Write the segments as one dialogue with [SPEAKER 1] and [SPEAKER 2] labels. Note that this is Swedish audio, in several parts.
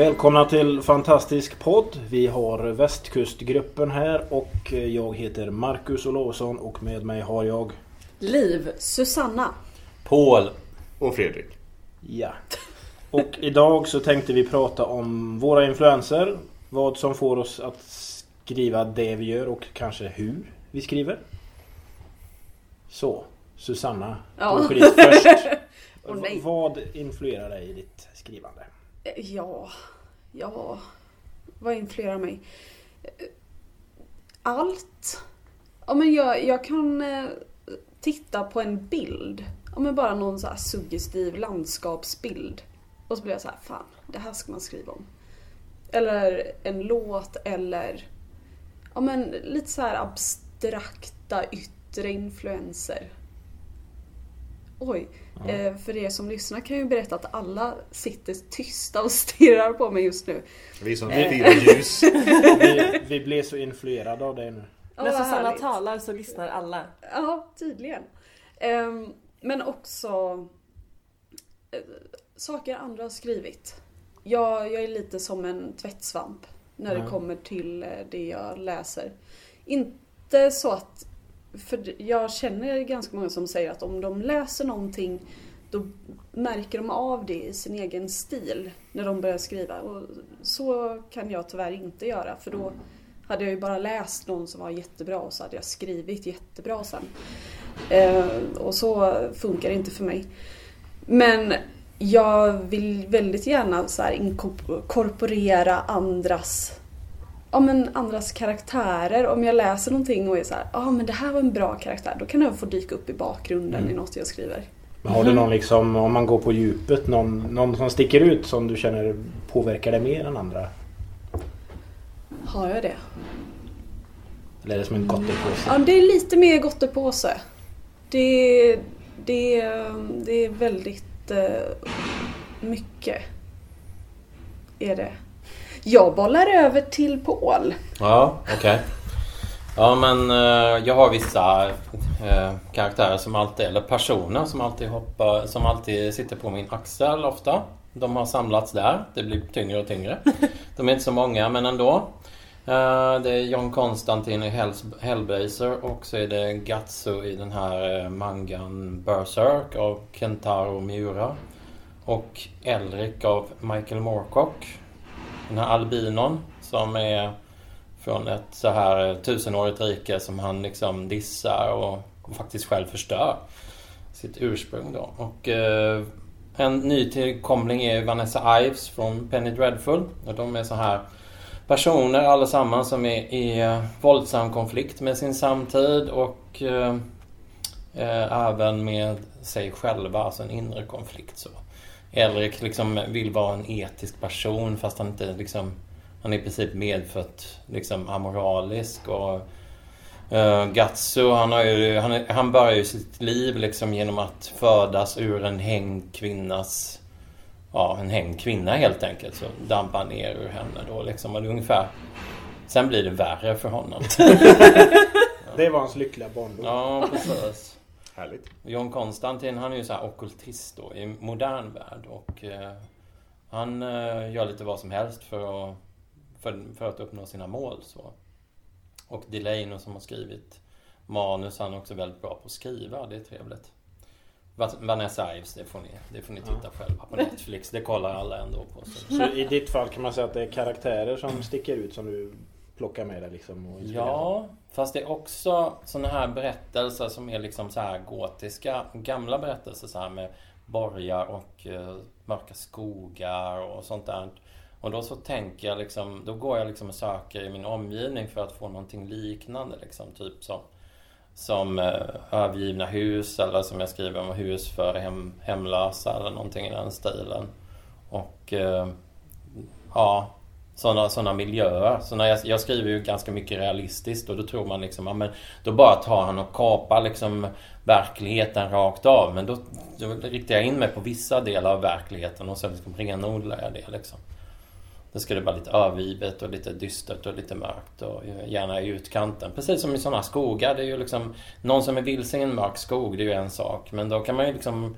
[SPEAKER 1] Välkomna till Fantastisk podd. Vi har Västkustgruppen här och jag heter Marcus Olovsson och med mig har jag...
[SPEAKER 2] Liv, Susanna.
[SPEAKER 3] Paul.
[SPEAKER 4] Och Fredrik.
[SPEAKER 1] Ja. Och idag så tänkte vi prata om våra influenser. Vad som får oss att skriva det vi gör och kanske hur vi skriver. Så, Susanna.
[SPEAKER 2] Ja.
[SPEAKER 1] du får ditt först.
[SPEAKER 2] Nej.
[SPEAKER 1] Vad influerar dig i ditt skrivande?
[SPEAKER 2] Ja, ja. Vad influerar mig? Allt. Ja, men jag, jag kan eh, titta på en bild. Ja, men bara någon så här suggestiv landskapsbild. Och så blir jag så här, fan, det här ska man skriva om. Eller en låt eller ja, men lite så här abstrakta yttre influenser. Oj, eh, för er som lyssnar kan jag ju berätta att alla sitter tysta och stirrar på mig just nu.
[SPEAKER 4] Vi som firar ljus.
[SPEAKER 1] Vi, vi blev så influerade av dig nu.
[SPEAKER 2] Ja,
[SPEAKER 5] När Susanna
[SPEAKER 2] härligt.
[SPEAKER 5] talar så lyssnar alla.
[SPEAKER 2] Ja, tydligen. Ehm, men också eh, saker andra har skrivit. Jag, jag är lite som en tvättsvamp när det
[SPEAKER 1] Ja.
[SPEAKER 2] kommer till eh, det jag läser. Inte så att... För jag känner ganska många som säger att om de läser någonting då märker de av det i sin egen stil när de börjar skriva. Och så kan jag tyvärr inte göra för då hade jag ju bara läst någon som var jättebra och så hade jag skrivit jättebra sen. Eh, och så funkar det inte för mig. Men jag vill väldigt gärna så här inkorporera andras Ja men andras karaktärer. Om jag läser någonting och är så här, ja ah, men det här var en bra karaktär. Då kan den få dyka upp i bakgrunden i något jag skriver.
[SPEAKER 1] Men har du någon liksom, om man går på djupet, någon, någon som sticker ut som du känner påverkar dig mer än andra?
[SPEAKER 2] Har jag det?
[SPEAKER 1] Eller är det som en gottepåse?
[SPEAKER 2] Ja, det är lite mer gottepåse. Det, det, det är väldigt eh, mycket. Är det. Jag bollar över till Paul.
[SPEAKER 3] Ja, okej. Ja men eh, jag har vissa eh, karaktärer som alltid, eller personer som alltid hoppar, som alltid sitter på min axel ofta. De har samlats där. Det blir tyngre och tyngre. De är inte så många men ändå. Eh, det är John Konstantin i Hellblazer och så är det Gatsu i den här eh, mangan Berserk av Kentaro Miura. Och Elric av Michael Moorcock. Den här albinon som är från ett så här eh, tusenårigt rike som han liksom dissar och, och faktiskt själv förstör sitt ursprung då. Och eh, en ny tillkomling är Vanessa Ives från Penny Dreadful. Och de är så här personer allesammans som är i eh, våldsam konflikt med sin samtid och eh, eh, även med sig själva, alltså en inre konflikt så. Elric liksom vill vara en etisk person fast han inte liksom han är i princip medfött liksom amoralisk och uh, Gatsu han, har ju, han, han börjar ju sitt liv liksom genom att födas ur en hängd kvinnas Ja, en hängd kvinna helt enkelt. Så dampar han ner ur henne då liksom. Och det är ungefär Sen blir det värre för honom.
[SPEAKER 1] Det var hans lyckliga barndom.
[SPEAKER 3] Ja, precis.
[SPEAKER 4] Härligt.
[SPEAKER 3] John Konstantin han är ju så här ockultist då i modern värld och eh, han eh, gör lite vad som helst för att, för, för att uppnå sina mål. Så. Och Delano som har skrivit manus, han är också väldigt bra på att skriva, det är trevligt. Va- Vanessa Ives, det får ni, det får ni titta själva på Netflix, det kollar alla ändå på. Så.
[SPEAKER 1] Så i ditt fall kan man säga att det är karaktärer som sticker ut som du plocka med dig liksom? Och?
[SPEAKER 3] Ja, fast det är också sådana här berättelser som är liksom så här gotiska, gamla berättelser så här med borgar och eh, mörka skogar och sånt där. Och då så tänker jag liksom, då går jag liksom och söker i min omgivning för att få någonting liknande liksom, typ som som eh, övergivna hus eller som jag skriver om hus för hem, hemlösa eller någonting i den stilen. Och eh, ja, sådana såna miljöer. Så när jag, jag skriver ju ganska mycket realistiskt och då tror man liksom, ja, men då bara tar han och kapar liksom verkligheten rakt av. Men då, då riktar jag in mig på vissa delar av verkligheten och sen liksom renodlar jag det liksom. Då ska det vara lite övergivet och lite dystert och lite mörkt och gärna i utkanten. Precis som i sådana skogar. Det är ju liksom någon som är vilse i en mörk skog, det är ju en sak. Men då kan man ju liksom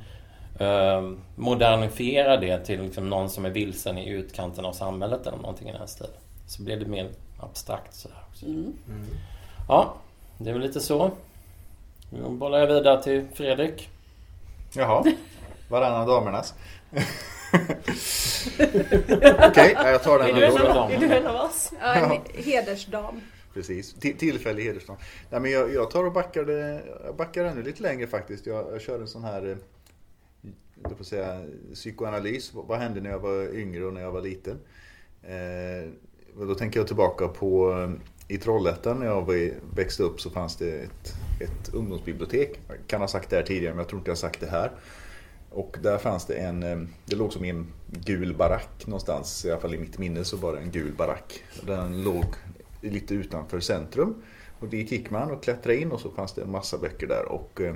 [SPEAKER 3] eh, modernifiera det till liksom någon som är vilsen i utkanten av samhället eller någonting i den stilen. Så blir det mer abstrakt sådär också.
[SPEAKER 2] Mm.
[SPEAKER 3] Ja, det är väl lite så. Nu bollar jag vidare till Fredrik.
[SPEAKER 4] Jaha. Varannan damernas. Okej, ja, jag tar den
[SPEAKER 3] Är du en
[SPEAKER 4] ändå.
[SPEAKER 3] av?
[SPEAKER 5] Är du en av oss?
[SPEAKER 2] Ja, en hedersdam.
[SPEAKER 4] Precis. Till, tillfällig hedersdag. Nej, men jag, jag tar och backar, det, jag backar ännu lite längre faktiskt. Jag, jag kör en sån här eh, får säga, psykoanalys. Vad hände när jag var yngre och när jag var liten? Eh, och då tänker jag tillbaka på eh, i Trollhättan när jag växte upp så fanns det ett, ett ungdomsbibliotek. Jag kan ha sagt det här tidigare men jag tror inte jag har sagt det här. Och där fanns det en, eh, det låg som i en gul barack någonstans, i alla fall i mitt minne så var det en gul barack. Den låg lite utanför centrum. Och dit gick man och klättrade in och så fanns det en massa böcker där. Och eh,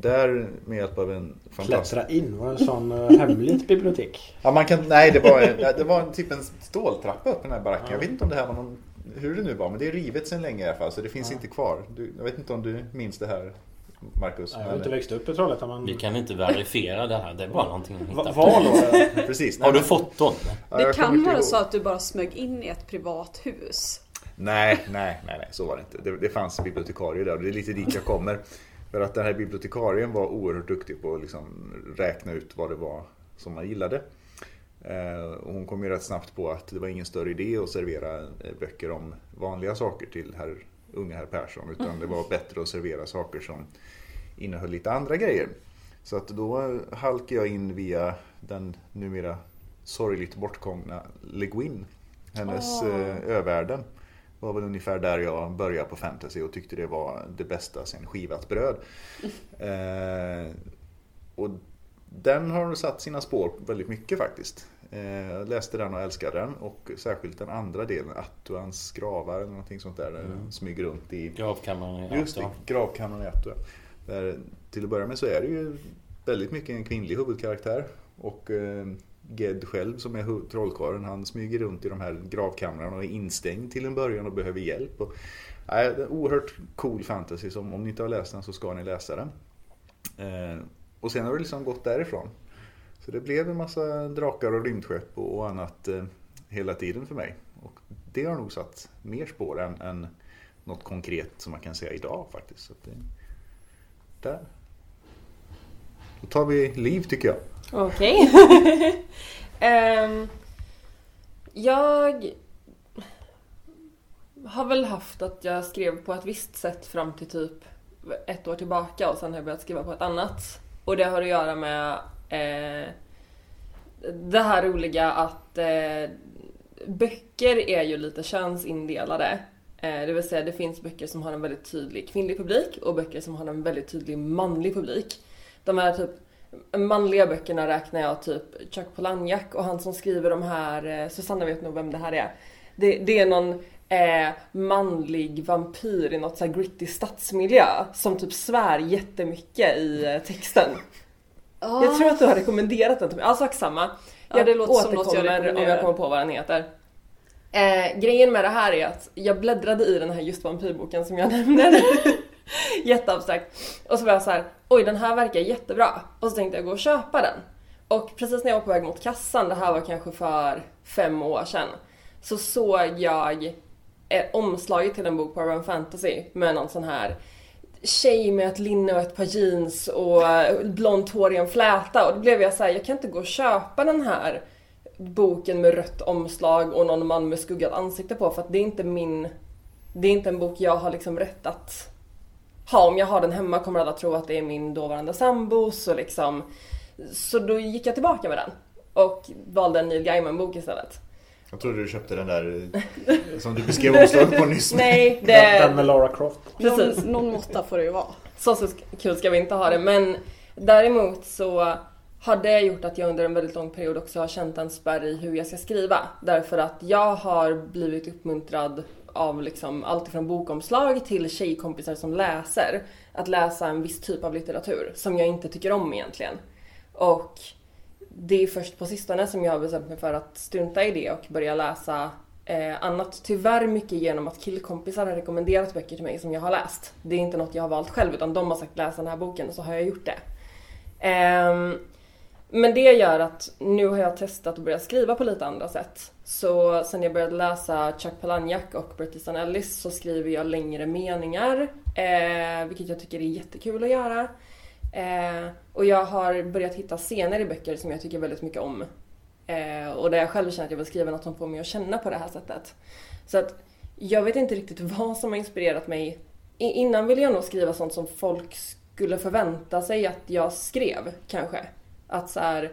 [SPEAKER 4] där med hjälp av en fantastisk...
[SPEAKER 1] Klättra in, var det en sån uh, hemligt bibliotek?
[SPEAKER 4] Ja, man kan, nej, det var, en, det var en, typ en ståltrappa upp i den här baracken. Jag vet inte om det här var någon, hur det nu var, men det är rivet sedan länge i alla fall. Så det finns
[SPEAKER 1] Ja.
[SPEAKER 4] inte kvar. Du, jag vet inte om du minns det här, Marcus?
[SPEAKER 1] Jag har inte växt upp i Trollhättan men...
[SPEAKER 3] Vi kan inte verifiera det här. Det är bara någonting
[SPEAKER 1] Va-
[SPEAKER 3] hittar på.
[SPEAKER 1] Var det?
[SPEAKER 4] Precis.
[SPEAKER 3] Har du foton?
[SPEAKER 4] Ja,
[SPEAKER 2] Det kan vara så att du bara smög in i ett privat hus.
[SPEAKER 4] Nej, nej, nej, nej, så var det inte. Det, det fanns bibliotekarier där och det är lite dit jag kommer. För att den här bibliotekarien var oerhört duktig på att liksom räkna ut vad det var som man gillade. Eh, och hon kom ju rätt snabbt på att det var ingen större idé att servera eh, böcker om vanliga saker till herr, unga herr Persson. Utan det var bättre att servera saker som innehöll lite andra grejer. Så att då halkade jag in via den numera sorgligt bortgångna Le Guin. Hennes eh, Övärlden var väl ungefär där jag började på fantasy och tyckte det var det bästa sen skivat bröd. Eh, och den har satt sina spår väldigt mycket faktiskt. Eh, jag läste den och älskade den och särskilt den andra delen, Attuans gravar eller någonting sånt där. Där den smyger runt i
[SPEAKER 3] Gravkammaren i
[SPEAKER 4] Just gravkammaren i Attua. Där, till att börja med så är det ju väldigt mycket en kvinnlig huvudkaraktär. Och eh, Ged själv som är trollkarlen, han smyger runt i de här gravkamrarna och är instängd till en början och behöver hjälp. Och, nej, det är oerhört cool fantasy, som om ni inte har läst den så ska ni läsa den. Eh, och sen har det liksom gått därifrån. Så det blev en massa drakar och rymdskepp och, och annat eh, hela tiden för mig. Och det har nog satt mer spår än, än något konkret som man kan säga idag faktiskt. Så att det, där. Då tar vi liv tycker jag.
[SPEAKER 5] Okej. Ehm, jag har väl haft att jag skrev på ett visst sätt fram till typ ett år tillbaka och sen har jag börjat skriva på ett annat. Och det har att göra med eh, det här roliga att eh, böcker är ju lite könsindelade. Eh, det vill säga det finns böcker som har en väldigt tydlig kvinnlig publik och böcker som har en väldigt tydlig manlig publik. De här typ manliga böckerna räknar jag typ Chuck Palahniuk och han som skriver de här, eh, Susanna vet nog vem det här är. Det, det är någon eh, manlig vampyr i något så här gritty stadsmiljö som typ svär jättemycket i eh, texten. Jag tror att du har rekommenderat den till mig. Ja, sak samma.
[SPEAKER 2] Ja, det låter som något jag
[SPEAKER 5] om jag kommer på vad den heter. Eh, grejen med det här är att jag bläddrade i den här just vampyrboken som jag nämnde. Jätteabstrakt. Och så var jag så här, oj den här verkar jättebra. Och så tänkte jag gå och köpa den. Och precis när jag var på väg mot kassan, det här var kanske för fem år sedan, så såg jag eh, omslaget till en bok på Urban Fantasy med någon sån här tjej med ett linne och ett par jeans och blont hår i en fläta och då blev jag så här, jag kan inte gå och köpa den här boken med rött omslag och någon man med skuggat ansikte på för att det är inte min det är inte en bok jag har liksom rätt att ha. Om jag har den hemma kommer alla tro att det är min dåvarande sambos och liksom så då gick jag tillbaka med den och valde en Neil Gaiman-bok istället.
[SPEAKER 4] Jag trodde du köpte den där eh, som du beskrev omslaget på nyss.
[SPEAKER 5] Nej,
[SPEAKER 1] Den, den
[SPEAKER 5] det...
[SPEAKER 1] med Lara Croft.
[SPEAKER 5] Precis.
[SPEAKER 2] Någon, någon måtta får det ju vara.
[SPEAKER 5] Så, så kul ska vi inte ha det men däremot så har det gjort att jag under en väldigt lång period också har känt en spärr i hur jag ska skriva. Därför att jag har blivit uppmuntrad av liksom allt från bokomslag till tjejkompisar som läser att läsa en viss typ av litteratur som jag inte tycker om egentligen. Och det är först på sistone som jag har bestämt mig för att strunta i det och börja läsa eh, annat. Tyvärr mycket genom att killkompisar har rekommenderat böcker till mig som jag har läst. Det är inte något jag har valt själv utan de har sagt läsa den här boken och så har jag gjort det. Ehm, men det gör att nu har jag testat att börja skriva på lite andra sätt. Så sen jag började läsa Chuck Palahniuk och Bret Easton Ellis så skriver jag längre meningar. Eh, vilket jag tycker är jättekul att göra. Eh, och jag har börjat hitta scener i böcker som jag tycker väldigt mycket om. Eh, och där jag själv känner att jag vill skriva något som får mig att känna på det här sättet. Så att jag vet inte riktigt vad som har inspirerat mig. I, innan ville jag nog skriva sånt som folk skulle förvänta sig att jag skrev, kanske. Att så här,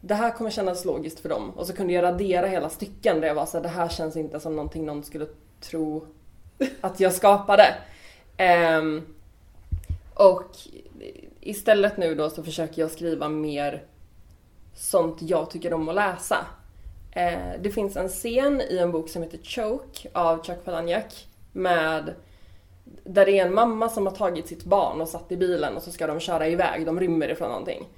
[SPEAKER 5] det här kommer kännas logiskt för dem. Och så kunde jag radera hela stycken där jag var så här, det här känns inte som någonting någon skulle tro att jag skapade. Um, och istället nu då så försöker jag skriva mer sånt jag tycker om att läsa. Uh, det finns en scen i en bok som heter Choke av Chuck Palahniuk med där det är en mamma som har tagit sitt barn och satt i bilen och så ska de köra iväg, de rymmer ifrån någonting.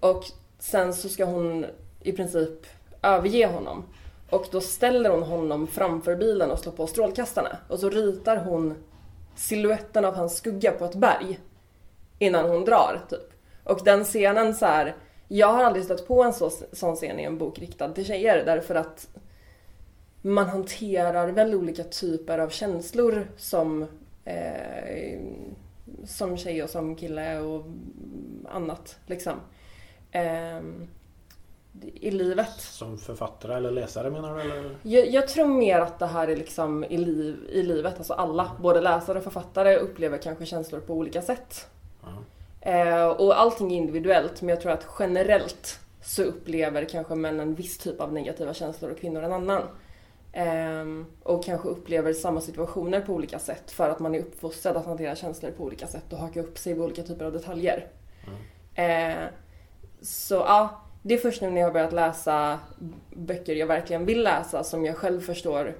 [SPEAKER 5] Och sen så ska hon i princip överge honom. Och då ställer hon honom framför bilen och slår på strålkastarna. Och så ritar hon siluetten av hans skugga på ett berg. Innan hon drar, typ. Och den scenen så här, Jag har aldrig stött på en så, sån scen i en bok riktad till tjejer därför att man hanterar väl olika typer av känslor som eh, som tjej och som kille och annat liksom. Eh, I livet.
[SPEAKER 1] Som författare eller läsare menar du? Eller?
[SPEAKER 5] Jag, jag, tror mer att det här är liksom i, liv, i livet, alltså alla, både läsare och författare upplever kanske känslor på olika sätt. Eh, och allting är individuellt men jag tror att generellt så upplever kanske män en viss typ av negativa känslor och kvinnor en annan. Eh, och kanske upplever samma situationer på olika sätt för att man är uppfostrad att hantera känslor på olika sätt och haka upp sig vid olika typer av detaljer. Mm. Eh, så ja, det är först nu när jag har börjat läsa böcker jag verkligen vill läsa som jag själv förstår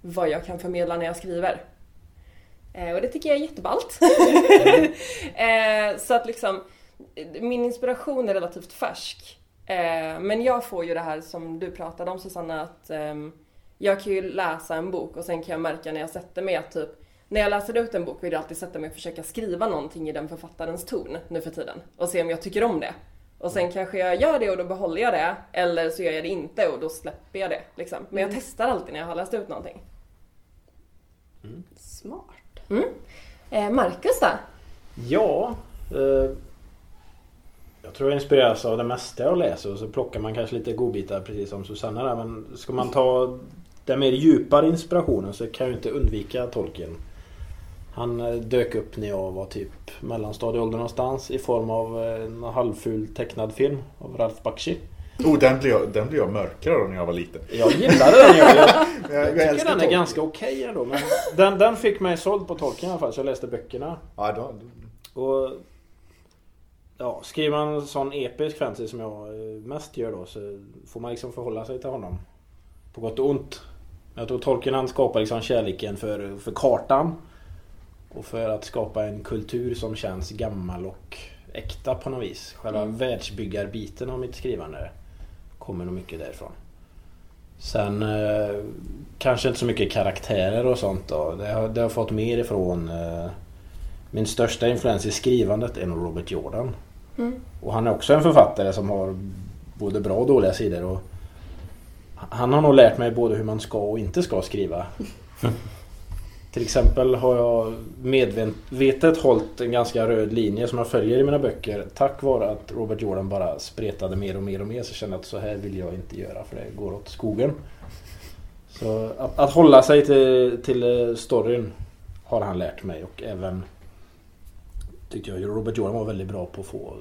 [SPEAKER 5] vad jag kan förmedla när jag skriver. Eh, och det tycker jag är jätteballt. eh, så att liksom, min inspiration är relativt färsk. Eh, men jag får ju det här som du pratade om Susanna, att ehm, jag kan ju läsa en bok och sen kan jag märka när jag sätter mig att typ när jag läser ut en bok vill jag alltid sätta mig och försöka skriva någonting i den författarens ton nu för tiden och se om jag tycker om det. Och sen kanske jag gör det och då behåller jag det eller så gör jag det inte och då släpper jag det. Liksom. Men jag mm. testar alltid när jag har läst ut någonting.
[SPEAKER 2] Mm. Smart.
[SPEAKER 5] Mm. Eh, Marcus då?
[SPEAKER 1] Ja, eh, jag tror jag inspireras av det mesta jag läser och så plockar man kanske lite godbitar precis som Susanna där. Men ska man ta den mer djupare inspirationen så kan jag inte undvika Tolkien. Han eh, dök upp när jag var typ mellanstadieålder någonstans i form av en halvful tecknad film av Ralph Bakshi.
[SPEAKER 4] Oh, den blev jag, den blev jag mörkare då när jag var liten.
[SPEAKER 1] Jag gillade den. Jag, jag, jag, tycker den är ganska okej okay ändå. Men den, den fick mig såld på tolken i alla fall så jag läste böckerna.
[SPEAKER 4] Ja, då,
[SPEAKER 1] Och ja, skriver man en sån episk fantasy som jag eh, mest gör då så får man liksom förhålla sig till honom. På gott och ont. Jag tror Tolkien han skapar liksom kärleken för, för kartan. Och för att skapa en kultur som känns gammal och äkta på något vis. Själva mm. världsbyggarbiten av mitt skrivande kommer nog mycket därifrån. Sen eh, kanske inte så mycket karaktärer och sånt då. Det har, det har fått mer ifrån eh, min största influens i skrivandet är nog Robert Jordan. Mm. Och han är också en författare som har både bra och dåliga sidor. Och han har nog lärt mig både hur man ska och inte ska skriva. Till exempel har jag medvetet hållit en ganska röd linje som jag följer i mina böcker. Tack vare att Robert Jordan bara spretade mer och mer och mer så kände jag att så här vill jag inte göra för det går åt skogen. Så att, att hålla sig till, till eh, storyn har han lärt mig och även tyckte jag Robert Jordan var väldigt bra på att få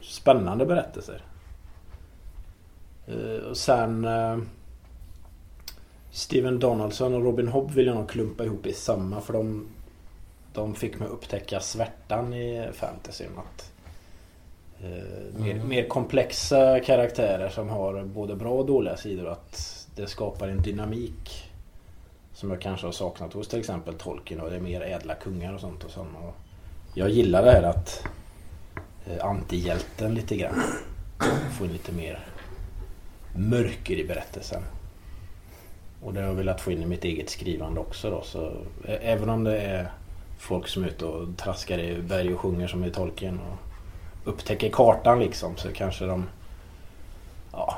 [SPEAKER 1] spännande berättelser. Eh, och sen eh, Steven Donaldson och Robin Hobb vill jag nog klumpa ihop i samma för de, de fick mig upptäcka svärtan i fantasyn. Att eh, mer, mer komplexa karaktärer som har både bra och dåliga sidor. Att det skapar en dynamik som jag kanske har saknat hos till exempel Tolkien och det är mer ädla kungar och sånt. Och sånt. Och jag gillar det här att eh, antihjälten lite grann får in lite mer mörker i berättelsen. Och det har jag velat få in i mitt eget skrivande också då. Så, även om det är folk som är ute och traskar i berg och sjunger som i Tolkien och upptäcker kartan liksom så kanske de ja,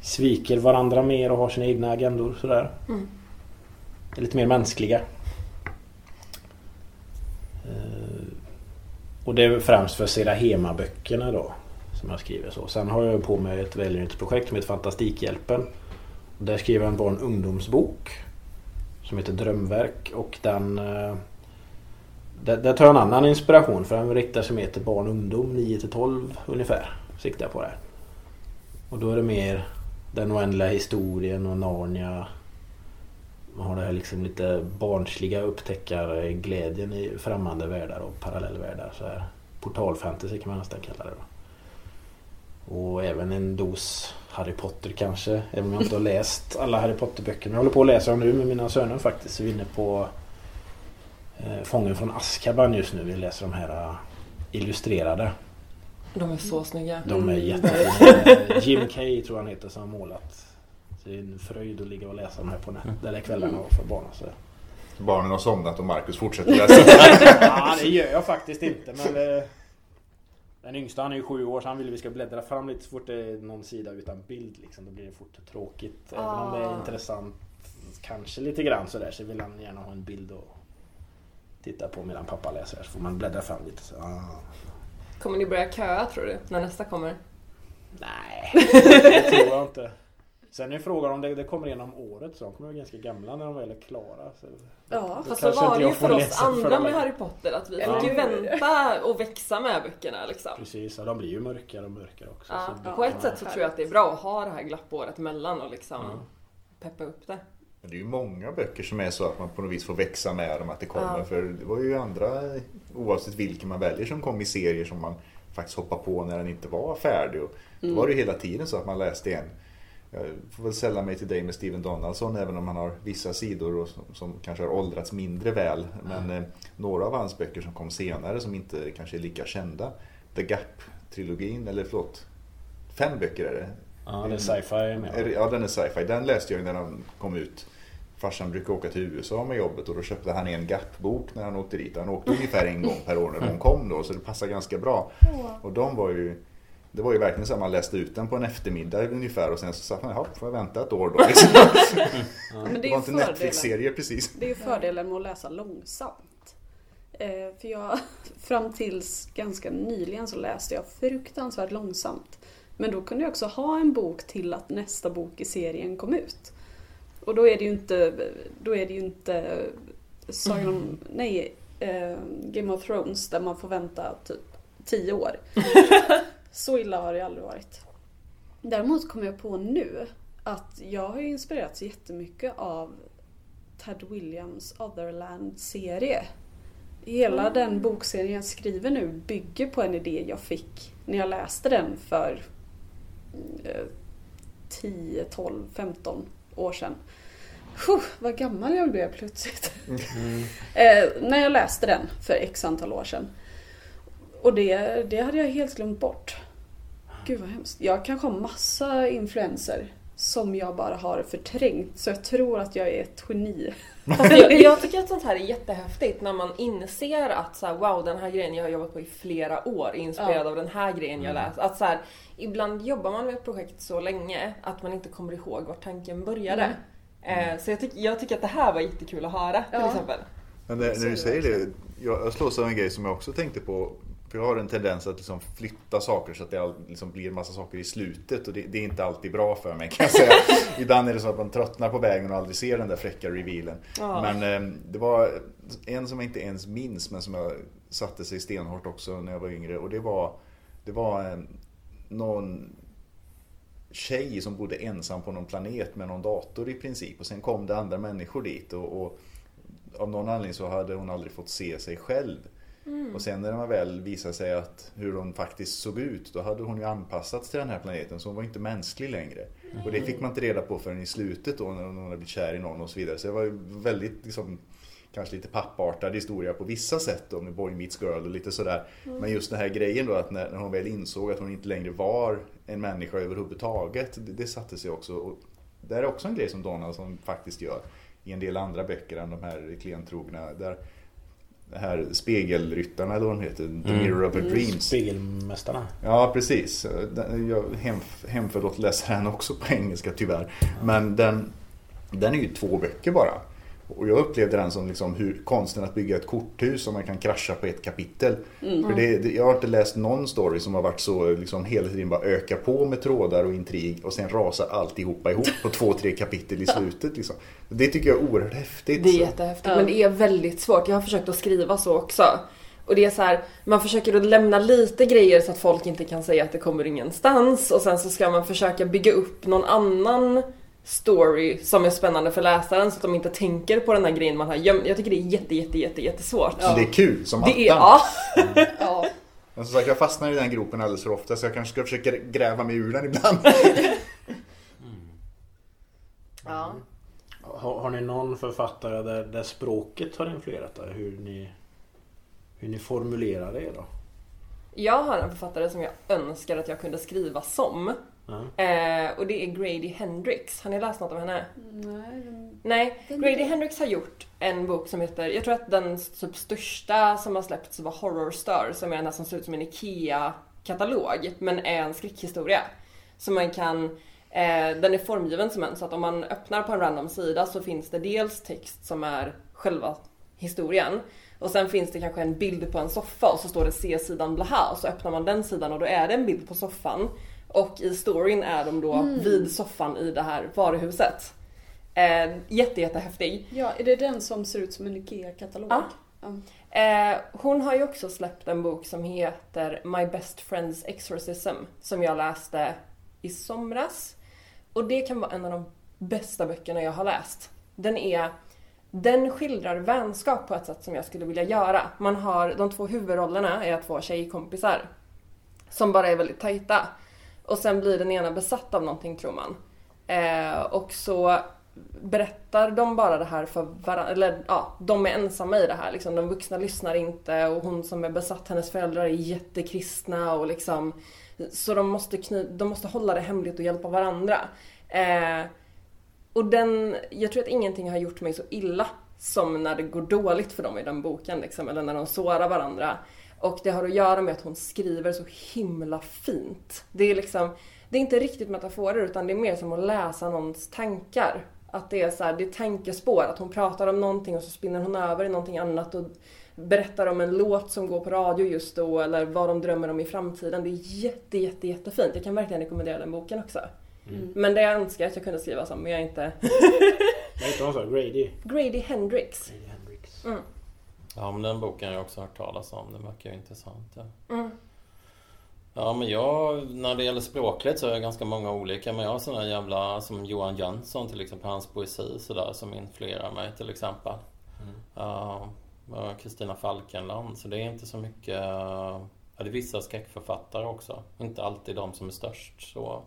[SPEAKER 1] sviker varandra mer och har sina egna agendor sådär.
[SPEAKER 5] Mm.
[SPEAKER 1] Är lite mer mänskliga. Eh, Och det är främst för Sera Hema-böckerna då som jag skriver så. Sen har jag på mig ett välgörenhetsprojekt som heter Fantastikhjälpen. Där skriver jag en barn och ungdomsbok som heter Drömverk och den eh, där, där tar jag en annan inspiration för den riktar sig mer till barn och ungdom 9 till 12 ungefär. Siktar jag på det. här. Och då är det mer den oändliga historien och Narnia. Man har det här liksom lite barnsliga upptäckarglädjen i främmande världar och parallellvärldar. Så här. Portalfantasy kan man nästan kalla det då. Och även en dos Harry Potter kanske. Även om jag inte har läst alla Harry Potter-böcker. Men jag håller på att läsa dem nu med mina söner faktiskt. Vi är inne på eh, Fången från Azkaban just nu. Vi läser de här eh, illustrerade.
[SPEAKER 5] De är så snygga.
[SPEAKER 1] De är
[SPEAKER 2] Mm.
[SPEAKER 1] jättefina. Jim Kay tror han heter som har målat. Så det är en fröjd att ligga och läsa de här på nätet. Eller kvällarna och för barnen. Så.
[SPEAKER 4] Barnen har somnat och Marcus fortsätter läsa.
[SPEAKER 1] Ja, det gör jag faktiskt inte. Men eh, den yngsta han är ju sju år så han vill vi ska bläddra fram lite så fort det är någon sida utan bild. Liksom, då blir det fort tråkigt. Även om det är
[SPEAKER 5] Ah.
[SPEAKER 1] intressant kanske lite grann sådär så vill han gärna ha en bild och titta på medan pappa läser. Så får man bläddra fram lite. Så, ah.
[SPEAKER 5] Kommer ni börja köa tror du? När nästa kommer?
[SPEAKER 1] Nej, det tror jag inte. Sen är frågan om det, det kommer igenom året så de kommer vara ganska gamla när de väl är klara. Så
[SPEAKER 2] Ja,
[SPEAKER 1] då
[SPEAKER 5] Fast så var det ju för oss andra med. Harry Potter att vi
[SPEAKER 2] Ja.
[SPEAKER 5] fick ju vänta och växa med böckerna liksom.
[SPEAKER 1] Precis, ja, de blir ju mörkare och mörkare också.
[SPEAKER 5] Ja,
[SPEAKER 1] så det-
[SPEAKER 5] på ett sätt så tror jag att det är bra att ha det här glappåret emellan och liksom
[SPEAKER 1] Ja.
[SPEAKER 5] peppa upp det.
[SPEAKER 4] Men det är ju många böcker som är så att man på något vis får växa med dem, att det kommer.
[SPEAKER 5] Ja.
[SPEAKER 4] För det var ju andra, oavsett vilken man väljer, som kom i serier som man faktiskt hoppade på när den inte var färdig. Och då var det ju hela tiden så att man läste en. Jag får väl sälla mig till dig med Steven Donaldson även om han har vissa sidor och som, som kanske har åldrats mindre väl. Men eh, några av hans böcker som kom senare som inte kanske är lika kända. The Gap-trilogin, eller förlåt, fem böcker är det.
[SPEAKER 1] Ja, det är sci-fi med.
[SPEAKER 4] Ja, den är sci-fi. Den läste jag när den kom ut. Farsan brukade åka till USA med jobbet och då köpte han en Gap-bok när han åkte dit. Han åkte ungefär en gång per år när de kom då, så det passade ganska bra. Och de var ju... Det var ju verkligen så att man läste ut den på en eftermiddag ungefär och sen så satt man, jaha, får jag vänta ett år då? Liksom.
[SPEAKER 2] Men det
[SPEAKER 4] Det
[SPEAKER 2] är
[SPEAKER 4] var inte. Netflix-serier precis.
[SPEAKER 2] Det är ju fördelen med att läsa långsamt. Eh, för jag, fram tills ganska nyligen så läste jag fruktansvärt långsamt. Men då kunde jag också ha en bok till att nästa bok i serien kom ut. Och då är det ju inte, då är det ju inte Sagan om, nej, eh, Game of Thrones där man får vänta typ tio år. Så illa har det aldrig varit. Däremot kom jag på nu att jag har inspirerats jättemycket av Ted Williams Otherland-serie. Hela den bokserien jag skriver nu bygger på en idé jag fick när jag läste den för eh, 10, 12, 15 år sedan. Puh, vad gammal jag blev plötsligt. eh, när jag läste den för x antal år sedan. Och det, det hade jag helt glömt bort. Gud vad hemskt. Jag kanske har massa influenser som jag bara har förträngt. Så jag tror att jag är ett geni.
[SPEAKER 5] Fast jag, jag tycker att sånt här är jättehäftigt när man inser att så här, wow den här grejen jag har jobbat på i flera år är inspirerad
[SPEAKER 2] Ja.
[SPEAKER 5] av den här grejen jag läst. Att så här, ibland jobbar man med ett projekt så länge att man inte kommer ihåg var tanken började. Eh, så jag, tyck, jag tycker att det här var jättekul att höra till
[SPEAKER 2] Ja.
[SPEAKER 5] exempel.
[SPEAKER 4] Men när,
[SPEAKER 2] Så
[SPEAKER 4] när
[SPEAKER 2] är
[SPEAKER 4] du
[SPEAKER 2] det
[SPEAKER 4] säger det, jag, jag slås av en grej som jag också tänkte på. För jag har en tendens att liksom flytta saker så att det liksom blir en massa saker i slutet och det, det är inte alltid bra för mig kan jag säga. Ibland är det så att man tröttnar på vägen och aldrig ser den där fräcka revealen.
[SPEAKER 5] Ja.
[SPEAKER 4] Men eh, det var en som jag inte ens minns men som jag satte sig stenhårt också när jag var yngre och det var, det var eh, någon tjej som bodde ensam på någon planet med någon dator i princip och sen kom det andra människor dit och, och av någon anledning så hade hon aldrig fått se sig själv Och sen när man väl visade sig att hur hon faktiskt såg ut, då hade hon ju anpassats till den här planeten så hon var inte mänsklig längre. Och det fick man inte reda på förrän i slutet då när hon hade blivit kär i någon och så vidare. Så det var ju väldigt liksom, kanske lite pappartad historia på vissa sätt då med Boy Meets Girl och lite sådär. Men just den här grejen då att när, när hon väl insåg att hon inte längre var en människa överhuvudtaget, det, det satte sig också. Och det är också en grej som Donaldson faktiskt gör i en del andra böcker än de här klentrogna. Där här spegelryttarna eller vad de heter, The
[SPEAKER 3] Mm.
[SPEAKER 4] Mirror of Her Dreams.
[SPEAKER 1] Spegelmästarna.
[SPEAKER 4] Ja, precis. Jag hem, hemför att läsa den också på engelska tyvärr. Men den, den är ju två böcker bara. Och jag upplevde den som liksom hur konsten att bygga ett korthus som man kan krascha på ett kapitel. För det, det, jag har inte läst någon story som har varit så liksom hela tiden bara öka på med trådar och intrig och sen rasar alltihopa ihop på två, tre kapitel i slutet. Liksom. Det tycker jag är oerhört häftigt.
[SPEAKER 5] Det är
[SPEAKER 4] Så-
[SPEAKER 5] jättehäftigt
[SPEAKER 2] Ja.
[SPEAKER 5] men det är väldigt svårt. Jag har försökt att skriva så också. Och det är så här, man försöker att lämna lite grejer så att folk inte kan säga att det kommer ingenstans och sen så ska man försöka bygga upp någon annan story som är spännande för läsaren så att de inte tänker på den här grejen man har gömt. Jag tycker det är jätte, jätte, jätte, jättesvårt.
[SPEAKER 4] Men det är kul som
[SPEAKER 5] Det är,
[SPEAKER 4] attan.
[SPEAKER 5] ja.
[SPEAKER 2] Ja,
[SPEAKER 4] Men som sagt, jag fastnar i den gropen alldeles för ofta så jag kanske ska försöka gräva mig ur den ibland.
[SPEAKER 5] ja.
[SPEAKER 1] Har, har ni någon författare där, där språket har influerat er? Hur ni, hur ni formulerar det då?
[SPEAKER 5] Jag har en författare som jag önskar att jag kunde skriva som. Eh, och det är Grady Hendrix. Har ni läst något av henne?
[SPEAKER 2] nej. den-
[SPEAKER 5] Nej,
[SPEAKER 2] Den-
[SPEAKER 5] Grady Hendrix har gjort en bok som heter, jag tror att den typ största som har släppts var Horror Star som är den som ser ut som en IKEA-katalog men är en skräckhistoria. Så man kan, eh, den är formgiven som en så att om man öppnar på en random sida så finns det dels text som är själva historien och sen finns det kanske en bild på en soffa och så står det C-sidan blaha och så öppnar man den sidan och då är det en bild på soffan och i storyn är de då vid soffan i det här varuhuset. Eh, jätte, jättehäftig.
[SPEAKER 2] Ja, är det den som ser ut som en IKEA-katalog?
[SPEAKER 5] Ja.
[SPEAKER 2] Ja.
[SPEAKER 5] Eh, hon har ju också släppt en bok som heter My Best Friend's Exorcism som jag läste i somras. Och det kan vara en av de bästa böckerna jag har läst. Den är den skildrar vänskap på ett sätt som jag skulle vilja göra. Man har, de två huvudrollerna är två tjejkompisar som bara är väldigt tajta. Och sen blir den ena besatt av någonting tror man. Eh, och så berättar de bara det här för varandra, eller ja, de är ensamma i det här liksom. De vuxna lyssnar inte och hon som är besatt, hennes föräldrar är jättekristna och liksom så de måste, kny- de måste hålla det hemligt och hjälpa varandra. Eh, och den, jag tror att ingenting har gjort mig så illa som när det går dåligt för dem i den boken liksom, eller när de sårar varandra. Och det har att göra med att hon skriver så himla fint. Det är liksom, det är inte riktigt metaforer utan det är mer som att läsa någons tankar. Att det är så här, det är tankespår, att hon pratar om någonting och så spinner hon över i någonting annat och berättar om en låt som går på radio just då eller vad de drömmer om i framtiden. Det är jätte, jätte, jättefint. Jag kan verkligen rekommendera den boken också. Men det jag önskar att jag kunde skriva som, men jag är inte...
[SPEAKER 1] Vad heter hon så? Grady?
[SPEAKER 5] Grady Hendrix.
[SPEAKER 1] Grady Hendrix.
[SPEAKER 5] Mm.
[SPEAKER 3] Ja, men den boken har jag också hört talas om. Den verkar ju intressant. Ja.
[SPEAKER 5] Mm.
[SPEAKER 3] Ja, men jag, när det gäller språkligt så är jag ganska många olika. Men jag har sådana jävla, som Johan Jönsson till exempel, hans poesi sådär som influerar mig till exempel. Och Kristina Falkenland. Så det är inte så mycket, ja det är vissa skräckförfattare också. Inte alltid de som är störst så.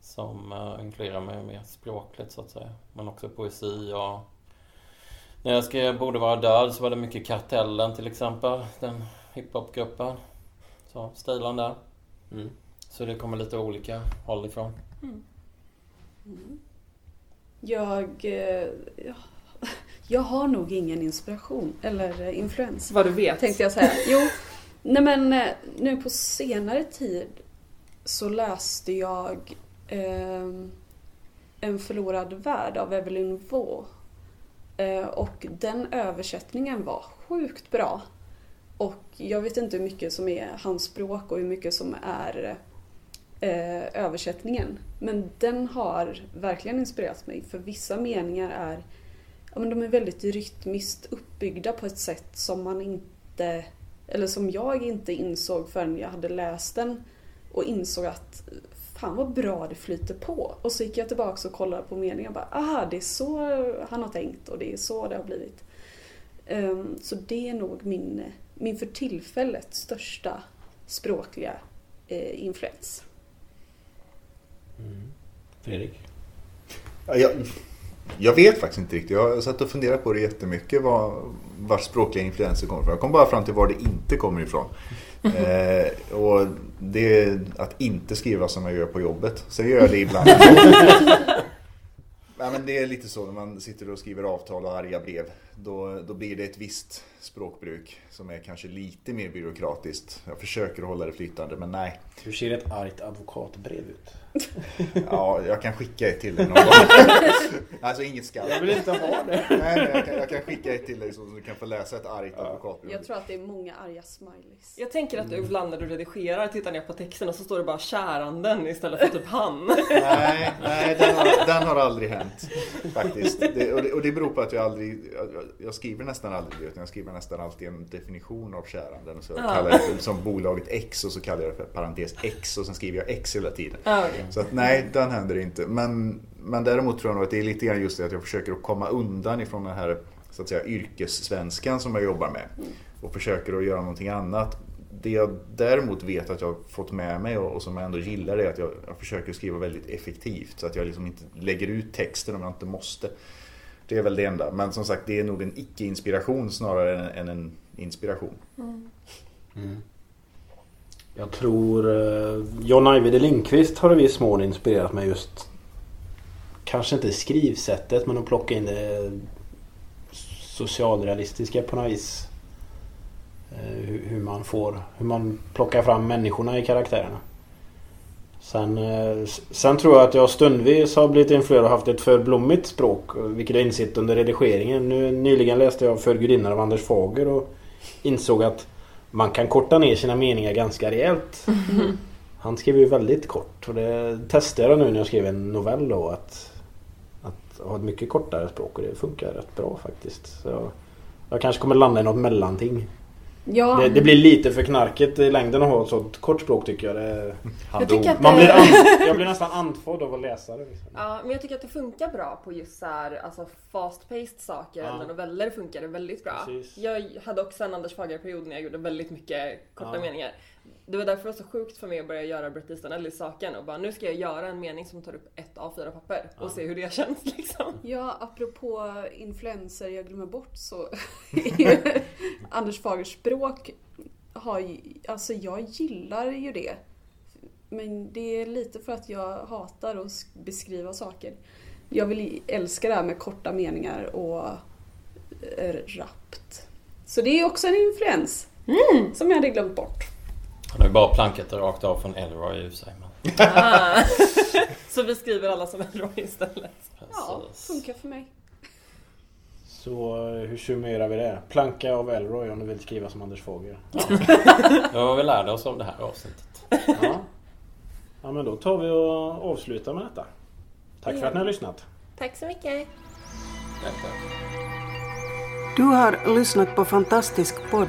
[SPEAKER 3] Som uh, influerar mig mer språkligt så att säga. Men också poesi och när jag skrev Borde vara död så var det mycket Kartellen till exempel. Den hiphopgruppen. Så stilen där.
[SPEAKER 1] Mm.
[SPEAKER 3] Så det kommer lite olika håll ifrån.
[SPEAKER 2] Jag, eh, ja, jag har nog ingen inspiration eller eh, influens.
[SPEAKER 5] Vad du vet.
[SPEAKER 2] Tänkte jag säga. Jo, nej men eh, nu på senare tid så läste jag eh, En förlorad värld av Evelyn Waugh. Eh, och den översättningen var sjukt bra. Och jag vet inte hur mycket som är hans språk och hur mycket som är eh, översättningen. Men den har verkligen inspirerat mig för vissa meningar är ja, men de är väldigt rytmiskt uppbyggda på ett sätt som man inte eller som jag inte insåg förrän jag hade läst den och insåg att fan vad bra det flyter på. Och så gick jag tillbaka och kollade på meningen och bara aha det är så han har tänkt och det är så det har blivit. Ehm, så det är nog min, min för tillfället största språkliga eh, influens.
[SPEAKER 1] Fredrik?
[SPEAKER 4] Ja, jag, jag vet faktiskt inte riktigt. Jag har satt och funderat på det jättemycket. Var, var språkliga influenser kommer ifrån. Jag kom bara fram till var det inte kommer ifrån. Eh, och det är att inte skriva som jag gör på jobbet. Sen gör jag det ibland. Ja, men det är lite så när man sitter och skriver avtal och arga brev. Då, då blir det ett visst språkbruk som är kanske lite mer byråkratiskt. Jag försöker att hålla det flytande men nej.
[SPEAKER 1] Hur ser ett argt advokatbrev ut?
[SPEAKER 4] Ja, jag kan skicka ett till dig någon gång. Alltså inget skall.
[SPEAKER 1] Jag vill inte ha det.
[SPEAKER 4] Nej, jag kan, jag kan skicka ett till dig så du kan få läsa ett argt advokatbrev.
[SPEAKER 2] Jag tror att det är många arga smileys.
[SPEAKER 5] Jag tänker att du ibland när du redigerar tittar ner på texten och så står det bara käranden istället för typ han.
[SPEAKER 4] Nej, nej den, har, den har aldrig hänt. Faktiskt. Det, och, det, och det beror på att jag aldrig, jag, jag skriver nästan aldrig det, utan jag skriver nästan alltid en definition av käranden. Så jag
[SPEAKER 5] Ja.
[SPEAKER 4] kallar det som bolaget X och så kallar jag det för parentes X och sen skriver jag X hela tiden.
[SPEAKER 5] Ja, okej.
[SPEAKER 4] Så att nej, den händer inte. Men, men däremot tror jag nog att det är lite grann just det att jag försöker att komma undan ifrån den här så att säga, yrkessvenskan som jag jobbar med. Och försöker att göra någonting annat. Det jag däremot vet att jag har fått med mig och, och som jag ändå gillar är att jag, jag försöker skriva väldigt effektivt. Så att jag liksom inte lägger ut texten om jag inte måste. Det är väl det enda. Men som sagt, det är nog en icke-inspiration snarare än, än en inspiration. Mm. Mm.
[SPEAKER 1] Jag tror eh, John Ajvide Lindqvist har i viss mån inspirerat mig just Kanske inte skrivsättet men att plocka in det socialrealistiska på något vis. Eh, Hur, man får, hur man plockar fram människorna i karaktärerna. Sen, eh, sen tror jag att jag stundvis har blivit influerad och haft ett för blommigt språk. Vilket jag insett under redigeringen. Nu, nyligen läste jag För gudinnan av Anders Fager och insåg att man kan korta ner sina meningar ganska rejält. Han skriver ju väldigt kort och det testade jag nu när jag skrev en novell då att, att ha ett mycket kortare språk och det funkar rätt bra faktiskt. Så jag, jag kanske kommer landa i något mellanting.
[SPEAKER 2] Ja,
[SPEAKER 1] Det, det blir lite för knarkigt i längden att ha ett sånt kort språk tycker jag. Det,
[SPEAKER 4] Han
[SPEAKER 5] Jag tycker att
[SPEAKER 1] man
[SPEAKER 5] det-
[SPEAKER 1] blir and, jag blir nästan andfådd av att läsa det. Liksom.
[SPEAKER 5] Ja, men jag tycker att det funkar bra på just så här, alltså fast-paced saker
[SPEAKER 1] Ja.
[SPEAKER 5] eller noveller funkar det väldigt bra.
[SPEAKER 1] Precis.
[SPEAKER 5] Jag hade också en Anders Fager-period när jag gjorde väldigt mycket korta
[SPEAKER 1] Ja.
[SPEAKER 5] meningar. Det var därför det var så sjukt för mig att börja göra Bret Easton Ellis-saken och bara nu ska jag göra en mening som tar upp ett A4 papper och se hur det känns liksom.
[SPEAKER 2] Ja, apropå influenser jag glömmer bort så Anders Fagers språk har ju, alltså jag gillar ju det. Men det är lite för att jag hatar att sk- beskriva saker. Jag vill älska det här med korta meningar och eh, rappt. Så det är också en influens som jag hade glömt bort.
[SPEAKER 3] Han har ju bara plankat det rakt av från Elroy i sig. Men
[SPEAKER 5] Ah. så vi skriver alla som Elroy istället.
[SPEAKER 2] Ja,
[SPEAKER 3] precis.
[SPEAKER 2] funkar för mig.
[SPEAKER 1] Så eh, hur summerar vi det? Planka av Elroy om du vill skriva som Anders Fager.
[SPEAKER 3] Då har vi lärde oss av det här avsnittet.
[SPEAKER 1] Ja. ja men då tar vi och avslutar med detta. Tack för att ni har lyssnat.
[SPEAKER 5] Tack så mycket.
[SPEAKER 3] Tack, tack.
[SPEAKER 6] Du har lyssnat på Fantastisk podd.